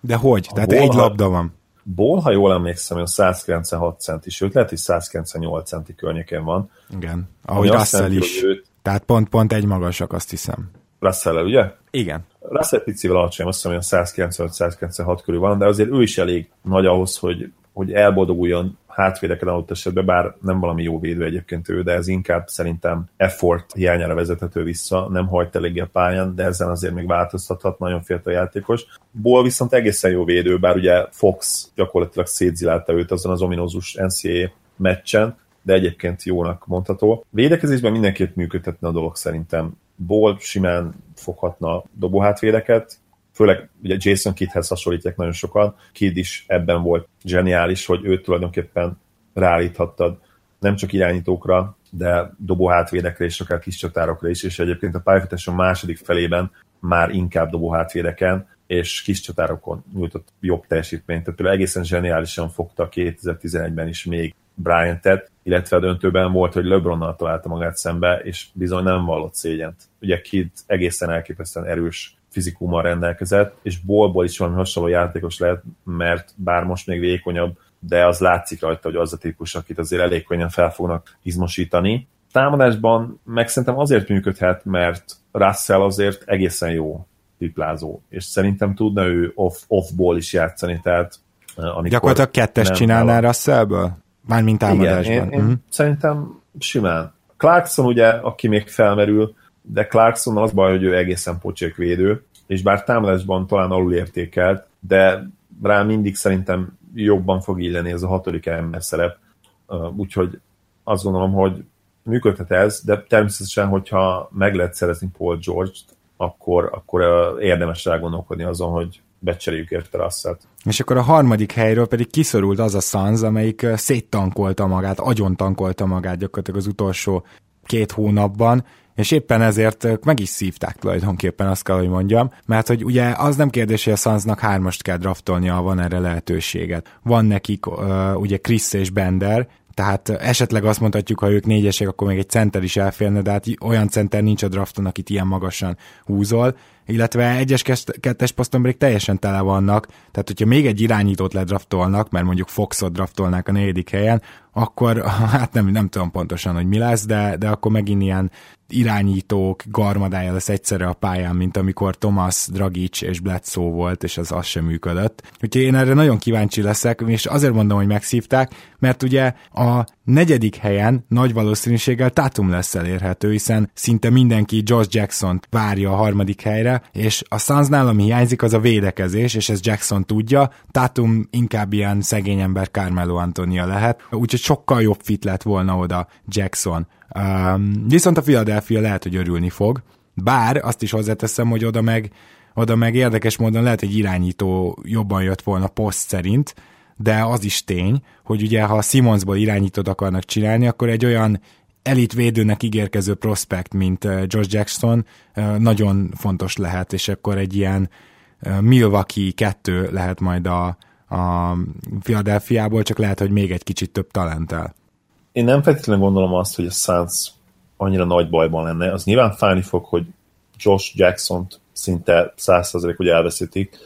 De hogy? A Tehát Ball, egy labda van. Ból, ha jól emlékszem, olyan 196 centi, sőt lehet, hogy 198 centi környéken van. Igen, ahogy Russell is. Őt... Tehát pont-pont egy magasak, azt hiszem. russell ugye? Igen. Russell picivel alacsony, azt hiszem, olyan 195-196 körül van, de azért ő is elég nagy ahhoz, hogy, hogy elboldoguljon hátvédeken adott esetben, bár nem valami jó védő egyébként ő, de ez inkább szerintem effort hiányára vezethető vissza, nem hagyta eléggé a pályán, de ezen azért még változtathat, nagyon fiatal játékos. Ból viszont egészen jó védő, bár ugye Fox gyakorlatilag szétzilálta őt azon az ominózus NCAA meccsen, de egyébként jónak mondható. Védekezésben mindenképp működhetne a dolog szerintem. Ból simán foghatna dobóhátvédeket, főleg ugye Jason Kiddhez hasonlítják nagyon sokan, Kidd is ebben volt zseniális, hogy őt tulajdonképpen ráállíthattad nem csak irányítókra, de dobó hátvédekre és akár kis csatárokra is, és egyébként a pályafutáson második felében már inkább dobó hátvédeken és kis csatárokon nyújtott jobb teljesítményt. Tehát például egészen zseniálisan fogta 2011-ben is még Bryant-et, illetve a döntőben volt, hogy LeBronnal találta magát szembe, és bizony nem vallott szégyent. Ugye Kid egészen elképesztően erős fizikummal rendelkezett, és bolból is valami hasonló játékos lehet, mert bár most még vékonyabb, de az látszik rajta, hogy az a típus, akit azért elég könnyen fel fognak izmosítani. Támadásban meg szerintem azért működhet, mert Russell azért egészen jó triplázó, és szerintem tudna ő off, off-ból is játszani, tehát eh, amikor Gyakorlatilag kettes csinálnál Russellből? Mármint támadásban. Igen, én, én uh-huh. szerintem simán. Clarkson ugye, aki még felmerül, de Clarkson az baj, hogy ő egészen pocsék védő, és bár támadásban talán alul értékelt, de rá mindig szerintem jobban fog illeni ez a hatodik ember szerep, úgyhogy azt gondolom, hogy működhet ez, de természetesen, hogyha meg lehet szerezni Paul George-t, akkor, akkor érdemes rá gondolkodni azon, hogy becseréljük érte Russell-t. És akkor a harmadik helyről pedig kiszorult az a Suns, amelyik széttankolta magát, agyon tankolta magát gyakorlatilag az utolsó két hónapban, és éppen ezért meg is szívták tulajdonképpen, azt kell, hogy mondjam, mert hogy ugye az nem kérdés, hogy a Sunsnak hármast kell draftolnia, van erre lehetőséget. Van nekik uh, ugye Chris és Bender, tehát esetleg azt mondhatjuk, ha ők négyesek, akkor még egy center is elférne, de hát olyan center nincs a drafton, akit ilyen magasan húzol, illetve egyes kettes poszton pedig teljesen tele vannak, tehát hogyha még egy irányítót ledraftolnak, mert mondjuk Foxot draftolnák a negyedik helyen, akkor hát nem, nem tudom pontosan, hogy mi lesz, de, de akkor megint ilyen irányítók garmadája lesz egyszerre a pályán, mint amikor Thomas, Dragic és Bledsoe volt, és az az sem működött. Úgyhogy én erre nagyon kíváncsi leszek, és azért mondom, hogy megszívták, mert ugye a negyedik helyen nagy valószínűséggel Tatum lesz elérhető, hiszen szinte mindenki Josh Jackson várja a harmadik helyre, és a Sunsnál, ami hiányzik, az a védekezés, és ez Jackson tudja, Tatum inkább ilyen szegény ember Carmelo Antonia lehet, úgyhogy sokkal jobb fit lett volna oda Jackson. Um, viszont a Philadelphia lehet, hogy örülni fog, bár azt is hozzáteszem, hogy oda meg, oda meg érdekes módon lehet, hogy irányító jobban jött volna poszt szerint, de az is tény, hogy ugye ha Simonsból irányítót akarnak csinálni, akkor egy olyan elit védőnek ígérkező prospekt, mint Josh Jackson nagyon fontos lehet, és akkor egy ilyen Milwaukee kettő lehet majd a, a Philadelphiából, csak lehet, hogy még egy kicsit több talentel én nem feltétlenül gondolom azt, hogy a Suns annyira nagy bajban lenne. Az nyilván fájni fog, hogy Josh Jackson-t szinte 100% hogy elveszítik.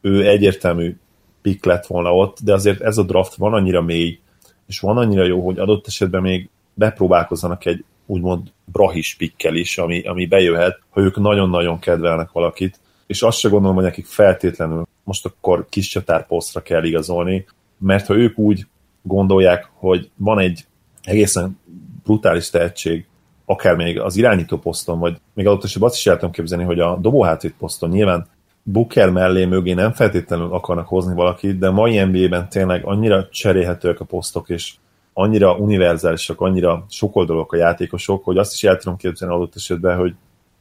Ő egyértelmű pick lett volna ott, de azért ez a draft van annyira mély, és van annyira jó, hogy adott esetben még bepróbálkozzanak egy úgymond brahis pikkel is, ami, ami bejöhet, ha ők nagyon-nagyon kedvelnek valakit, és azt se gondolom, hogy nekik feltétlenül most akkor kis csatárposztra kell igazolni, mert ha ők úgy gondolják, hogy van egy egészen brutális tehetség, akár még az irányító poszton, vagy még adott esetben azt is el tudom képzelni, hogy a dobóhátvéd poszton nyilván Booker mellé mögé nem feltétlenül akarnak hozni valakit, de mai NBA-ben tényleg annyira cserélhetőek a posztok, és annyira univerzálisak, annyira sokoldalúak a játékosok, hogy azt is el tudom képzelni adott esetben, hogy,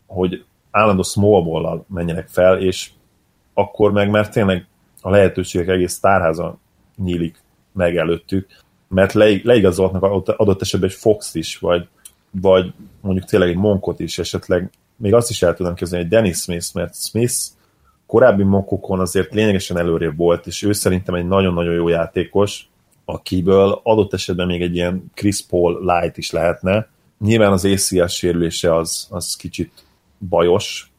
hogy állandó small menjenek fel, és akkor meg, mert tényleg a lehetőségek egész tárháza nyílik meg előttük, mert le, leigazoltnak adott esetben egy Fox is, vagy, vagy mondjuk tényleg egy Monkot is, esetleg. Még azt is el tudom kezdeni, egy Dennis Smith, mert Smith korábbi monkokon azért lényegesen előrébb volt, és ő szerintem egy nagyon-nagyon jó játékos, akiből adott esetben még egy ilyen Chris Paul light is lehetne. Nyilván az ACL sérülése az, az kicsit bajos,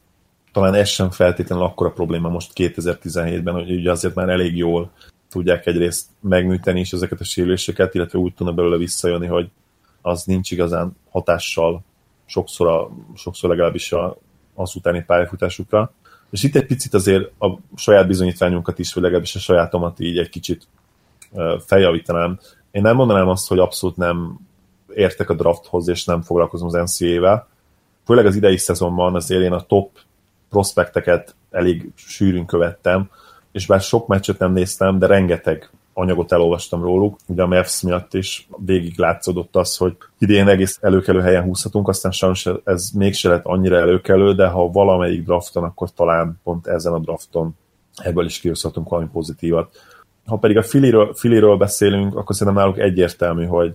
talán ez sem feltétlenül akkora probléma most 2017-ben, hogy ugye azért már elég jól tudják egyrészt megműteni is ezeket a sérüléseket, illetve úgy tudnak belőle visszajönni, hogy az nincs igazán hatással sokszor, a, sokszor legalábbis a, az utáni pályafutásukra. És itt egy picit azért a saját bizonyítványunkat is, vagy legalábbis a sajátomat így egy kicsit feljavítanám. Én nem mondanám azt, hogy abszolút nem értek a drafthoz, és nem foglalkozom az NCA-vel. Főleg az idei szezonban azért én a top prospekteket elég sűrűn követtem, és bár sok meccset nem néztem, de rengeteg anyagot elolvastam róluk, ugye a Mavs miatt is végig látszódott az, hogy idén egész előkelő helyen húzhatunk, aztán sajnos ez mégse lett annyira előkelő, de ha valamelyik drafton, akkor talán pont ezen a drafton ebből is kihozhatunk valami pozitívat. Ha pedig a Filiről, Filiről beszélünk, akkor szerintem náluk egyértelmű, hogy,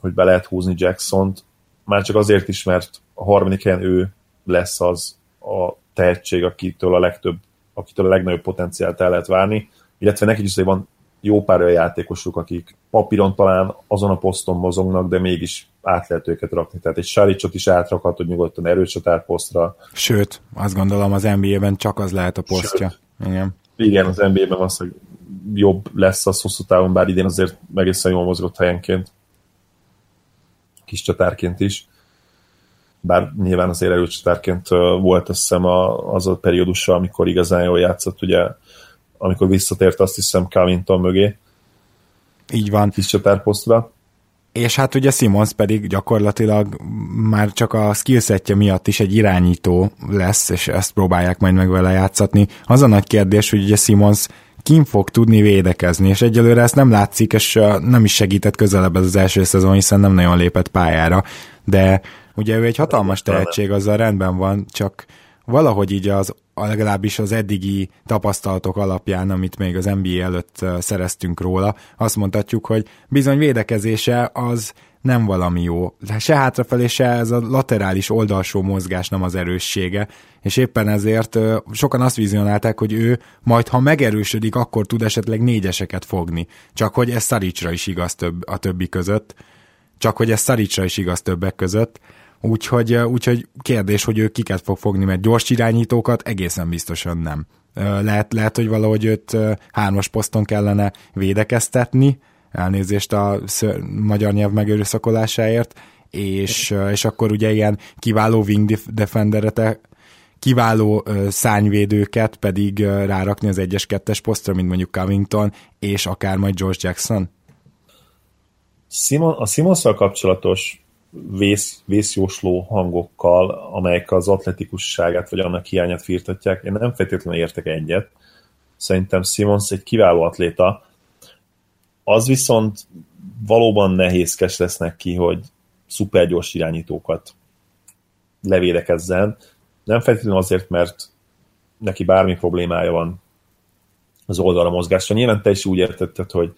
hogy be lehet húzni Jackson-t, már csak azért is, mert a harmadik helyen ő lesz az a tehetség, akitől a legtöbb akitől a legnagyobb potenciált el lehet várni, illetve nekik is van jó pár olyan játékosuk, akik papíron talán azon a poszton mozognak, de mégis át lehet őket rakni. Tehát egy Saricsot is átrakhatod nyugodtan erőcsatár posztra. Sőt, azt gondolom az NBA-ben csak az lehet a posztja. Sőt, Igen. Igen, az NBA-ben az, hogy jobb lesz az hosszú távon, bár idén azért egészen jól mozgott helyenként. Kis csatárként is bár nyilván azért erőcsatárként volt azt hiszem az a periódusa, amikor igazán jól játszott, ugye amikor visszatért azt hiszem Covington mögé. Így van. Kis csatárposztra. És hát ugye Simons pedig gyakorlatilag már csak a skillsetje miatt is egy irányító lesz, és ezt próbálják majd meg vele játszatni. Az a nagy kérdés, hogy ugye Simons kim fog tudni védekezni, és egyelőre ezt nem látszik, és nem is segített közelebb ez az első szezon, hiszen nem nagyon lépett pályára, de Ugye ő egy hatalmas tehetség, azzal rendben van, csak valahogy így az legalábbis az eddigi tapasztalatok alapján, amit még az NBA előtt szereztünk róla, azt mondhatjuk, hogy bizony védekezése az nem valami jó. Se hátrafelé, se ez a laterális oldalsó mozgás nem az erőssége, és éppen ezért sokan azt vizionálták, hogy ő majd, ha megerősödik, akkor tud esetleg négyeseket fogni. Csak hogy ez Szaricsra is igaz több, a többi között. Csak hogy ez Szaricsra is igaz többek között Úgyhogy, úgyhogy kérdés, hogy ő kiket fog fogni, mert gyors irányítókat egészen biztosan nem. Lehet, lehet hogy valahogy őt hármas poszton kellene védekeztetni, elnézést a magyar nyelv megőrőszakolásáért, és, és akkor ugye ilyen kiváló wing defenderete, kiváló szányvédőket pedig rárakni az 1-es, posztra, mint mondjuk Covington, és akár majd George Jackson? Simon, a Simonszal kapcsolatos vész, vészjósló hangokkal, amelyek az atletikusságát vagy annak hiányát firtatják, én nem feltétlenül értek egyet. Szerintem Simons egy kiváló atléta, az viszont valóban nehézkes lesz neki, hogy szupergyors irányítókat levédekezzen. Nem feltétlenül azért, mert neki bármi problémája van az oldalra mozgásra. Nyilván te is úgy értetted, hogy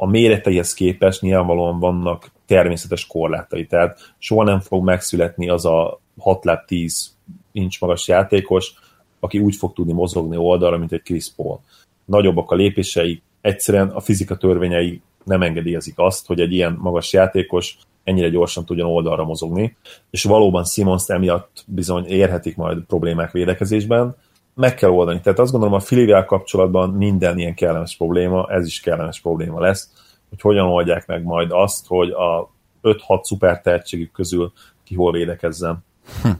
a méreteihez képest nyilvánvalóan vannak természetes korlátai, tehát soha nem fog megszületni az a 6 láb 10 incs magas játékos, aki úgy fog tudni mozogni oldalra, mint egy Chris Paul. Nagyobbak a lépései, egyszerűen a fizika törvényei nem engedélyezik azt, hogy egy ilyen magas játékos ennyire gyorsan tudjon oldalra mozogni, és valóban Simons emiatt bizony érhetik majd problémák védekezésben, meg kell oldani. Tehát azt gondolom a Filivel kapcsolatban minden ilyen kellemes probléma, ez is kellemes probléma lesz, hogy hogyan oldják meg majd azt, hogy a 5-6 szuper tehetségük közül ki hol védekezzen. Hm.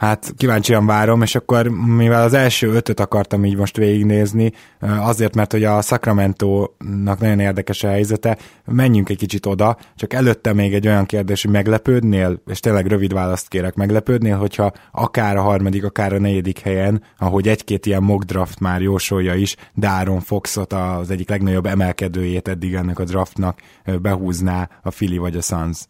Hát kíváncsian várom, és akkor mivel az első ötöt akartam így most végignézni, azért, mert hogy a Sacramento-nak nagyon érdekes a helyzete, menjünk egy kicsit oda, csak előtte még egy olyan kérdés, hogy meglepődnél, és tényleg rövid választ kérek, meglepődnél, hogyha akár a harmadik, akár a negyedik helyen, ahogy egy-két ilyen mock draft már jósolja is, Dáron Foxot az egyik legnagyobb emelkedőjét eddig ennek a draftnak behúzná a Philly vagy a Suns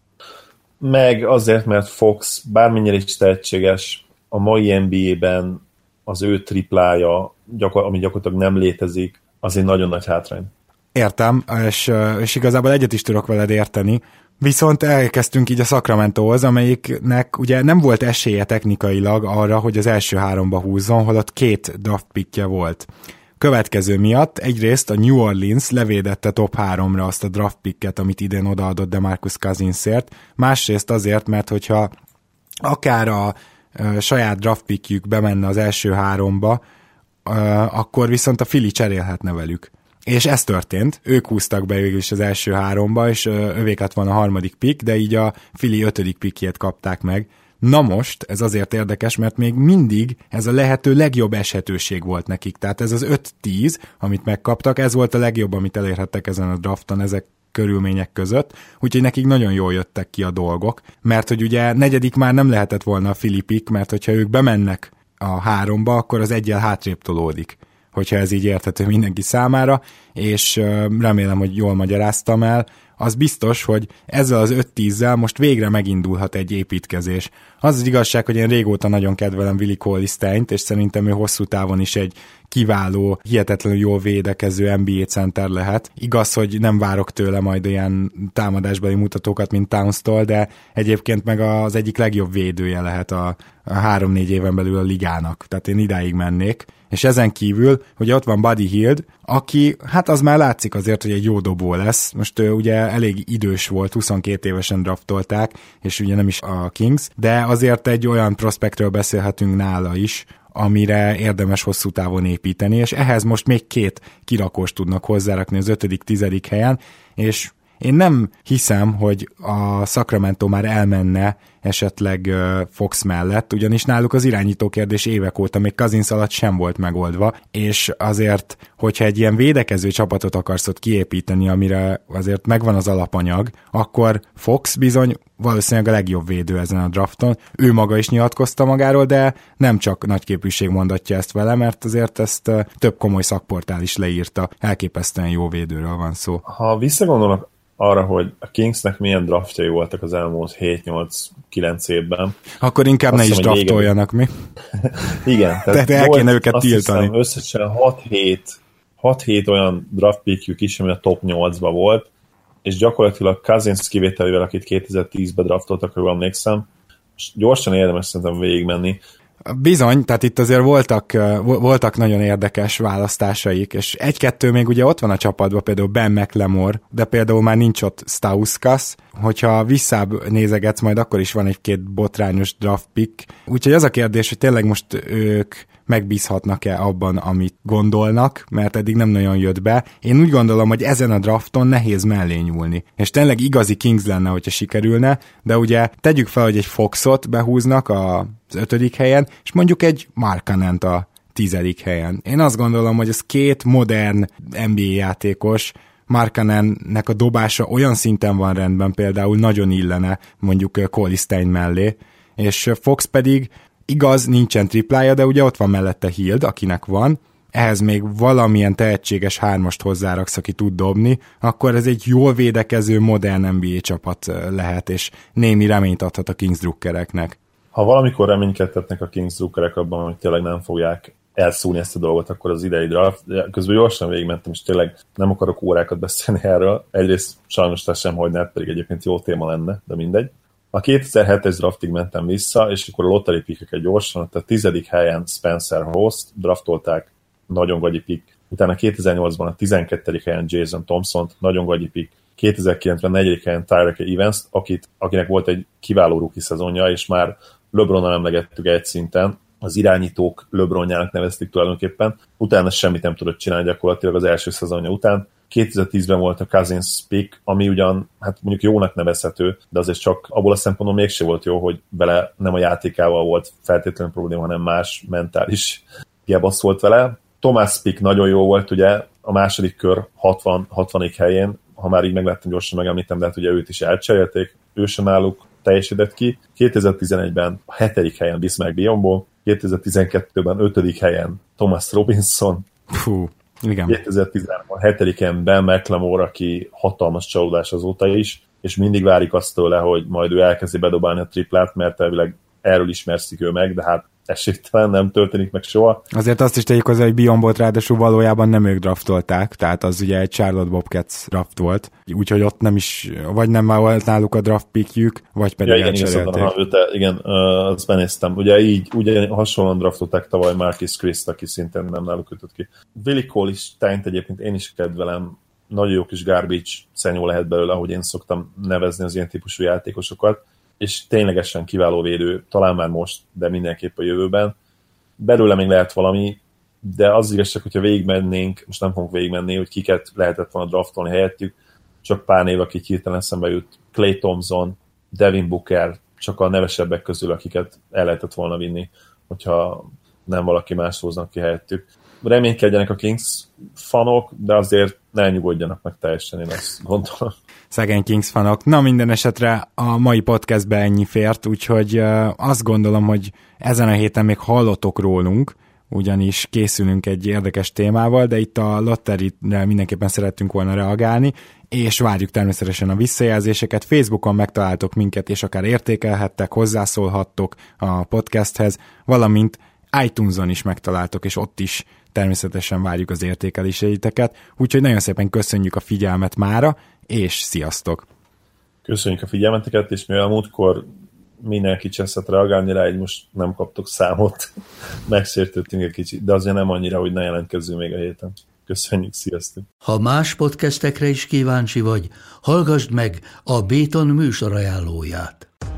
meg azért, mert Fox bármennyire is tehetséges, a mai NBA-ben az ő triplája, gyakor- ami gyakorlatilag nem létezik, az egy nagyon nagy hátrány. Értem, és, és igazából egyet is tudok veled érteni, Viszont elkezdtünk így a Sacramento-hoz, amelyiknek ugye nem volt esélye technikailag arra, hogy az első háromba húzzon, holott két draft pickje volt következő miatt egyrészt a New Orleans levédette top 3-ra azt a draft picket, amit idén odaadott DeMarcus Cousinsért, másrészt azért, mert hogyha akár a saját draft pickjük bemenne az első háromba, akkor viszont a Fili cserélhetne velük. És ez történt, ők húztak be végül is az első háromba, és övék lett van a harmadik pick, de így a Fili ötödik pickjét kapták meg, Na most, ez azért érdekes, mert még mindig ez a lehető legjobb eshetőség volt nekik. Tehát ez az 5-10, amit megkaptak, ez volt a legjobb, amit elérhettek ezen a drafton, ezek körülmények között, úgyhogy nekik nagyon jól jöttek ki a dolgok, mert hogy ugye negyedik már nem lehetett volna a Filipik, mert hogyha ők bemennek a háromba, akkor az egyel hátrébb tolódik hogyha ez így érthető mindenki számára, és remélem, hogy jól magyaráztam el, az biztos, hogy ezzel az 5-10-zel most végre megindulhat egy építkezés. Az az igazság, hogy én régóta nagyon kedvelem Willi Colisteint, és szerintem ő hosszú távon is egy kiváló, hihetetlenül jól védekező NBA center lehet. Igaz, hogy nem várok tőle majd ilyen támadásbeli mutatókat, mint Towns-tól, de egyébként meg az egyik legjobb védője lehet a, a három-négy éven belül a ligának. Tehát én idáig mennék. És ezen kívül, hogy ott van Buddy Hield, aki, hát az már látszik azért, hogy egy jó dobó lesz. Most ő ugye elég idős volt, 22 évesen draftolták, és ugye nem is a Kings, de azért egy olyan prospektről beszélhetünk nála is, amire érdemes hosszú távon építeni, és ehhez most még két kirakós tudnak hozzárakni az ötödik, tizedik helyen, és én nem hiszem, hogy a Sacramento már elmenne esetleg Fox mellett, ugyanis náluk az irányító kérdés évek óta még Kazinsz alatt sem volt megoldva, és azért, hogyha egy ilyen védekező csapatot akarsz ott kiépíteni, amire azért megvan az alapanyag, akkor Fox bizony valószínűleg a legjobb védő ezen a drafton. Ő maga is nyilatkozta magáról, de nem csak nagyképűség mondatja ezt vele, mert azért ezt több komoly szakportál is leírta. Elképesztően jó védőről van szó. Ha visszagondolok arra, hogy a Kingsnek milyen draftjai voltak az elmúlt 7-8-9 évben. Akkor inkább azt ne is draftoljanak, mi? Igen. Tehát, tehát el volt, kéne őket tiltani. Hiszem, összesen 6-7 6-7 olyan draft pickjük is, ami a top 8-ba volt, és gyakorlatilag Cousins kivételével, akit 2010-ben draftoltak, ha emlékszem, és gyorsan érdemes szerintem végigmenni, Bizony, tehát itt azért voltak, voltak nagyon érdekes választásaik, és egy-kettő még ugye ott van a csapatban, például Ben McLemore, de például már nincs ott Stauskas, hogyha visszább nézegetsz, majd akkor is van egy-két botrányos draft pick. Úgyhogy az a kérdés, hogy tényleg most ők megbízhatnak-e abban, amit gondolnak, mert eddig nem nagyon jött be. Én úgy gondolom, hogy ezen a drafton nehéz mellé nyúlni. És tényleg igazi Kings lenne, hogyha sikerülne, de ugye tegyük fel, hogy egy Foxot behúznak az ötödik helyen, és mondjuk egy Markanent a tizedik helyen. Én azt gondolom, hogy ez két modern NBA játékos, Markanennek a dobása olyan szinten van rendben, például nagyon illene mondjuk Colistein mellé, és Fox pedig igaz, nincsen triplája, de ugye ott van mellette Hild, akinek van, ehhez még valamilyen tehetséges hármast hozzáraksz, aki tud dobni, akkor ez egy jól védekező, modern NBA csapat lehet, és némi reményt adhat a Kings drukkereknek. Ha valamikor reménykedtetnek a Kings drukkerek abban, hogy tényleg nem fogják elszúni ezt a dolgot, akkor az idei draft. Közben gyorsan végigmentem, és tényleg nem akarok órákat beszélni erről. Egyrészt sajnos te sem hagynál, pedig egyébként jó téma lenne, de mindegy. A 2007-es draftig mentem vissza, és akkor a lottery pickeket gyorsan, tehát a tizedik helyen Spencer Host draftolták, nagyon gagyi pick. Utána 2008-ban a 12. helyen Jason Thompson, nagyon gagyi pick. 2009-ben 4. helyen Tyreke Evans, akit, akinek volt egy kiváló rookie szezonja, és már LeBron-nal emlegettük egy szinten, az irányítók LeBronjának nevezték tulajdonképpen. Utána semmit nem tudott csinálni gyakorlatilag az első szezonja után. 2010-ben volt a Cousins pick, ami ugyan, hát mondjuk jónak nevezhető, de azért csak abból a szempontból mégse volt jó, hogy vele nem a játékával volt feltétlenül probléma, hanem más mentális gebasz volt vele. Thomas Pick nagyon jó volt, ugye a második kör 60, 60 helyén, ha már így megláttam gyorsan megemlítem, de hát ugye őt is elcserélték, ő sem náluk teljesített ki. 2011-ben a hetedik helyen Bismarck Bionból, 2012-ben ötödik helyen Thomas Robinson, Fú, igen. 2013-ban hetediken Ben McLemore, aki hatalmas csalódás azóta is, és mindig várik azt tőle, hogy majd ő elkezdi bedobálni a triplát, mert elvileg erről ismerszik ő meg, de hát esélytelen, nem történik meg soha. Azért azt is tegyük hozzá, hogy Bionbot ráadásul valójában nem ők draftolták, tehát az ugye egy Charlotte Bobcats draft volt, úgyhogy ott nem is, vagy nem már volt náluk a draft pickjük, vagy pedig ja, igen, elcserélték. Igen, te, igen, azt benéztem. Ugye így, ugye hasonlóan draftolták tavaly Marcus Christ, aki szintén nem náluk kötött ki. Willi Cole is Tányt egyébként én is kedvelem, nagyon jó kis garbage szenyó lehet belőle, ahogy én szoktam nevezni az ilyen típusú játékosokat és ténylegesen kiváló védő, talán már most, de mindenképp a jövőben. Belőle még lehet valami, de az igazság, hogyha végigmennénk, most nem fogunk végigmenni, hogy kiket lehetett volna draftolni helyettük, csak pár név, akik hirtelen eszembe jut, Clay Thompson, Devin Booker, csak a nevesebbek közül, akiket el lehetett volna vinni, hogyha nem valaki más hoznak ki helyettük. Reménykedjenek a Kings fanok, de azért ne nyugodjanak meg teljesen, én azt gondolom szegény Kings fanok. Na minden esetre a mai podcastbe ennyi fért, úgyhogy azt gondolom, hogy ezen a héten még hallottok rólunk, ugyanis készülünk egy érdekes témával, de itt a lotterire mindenképpen szerettünk volna reagálni, és várjuk természetesen a visszajelzéseket. Facebookon megtaláltok minket, és akár értékelhettek, hozzászólhattok a podcasthez, valamint iTunes-on is megtaláltok, és ott is természetesen várjuk az értékeléseiteket, úgyhogy nagyon szépen köszönjük a figyelmet mára, és sziasztok! Köszönjük a figyelmeteket, és mivel múltkor mindenki cseszett reagálni rá, így most nem kaptok számot, megsértettünk egy kicsit, de azért nem annyira, hogy ne jelentkezzünk még a héten. Köszönjük, sziasztok! Ha más podcastekre is kíváncsi vagy, hallgassd meg a Béton műsor ajánlóját.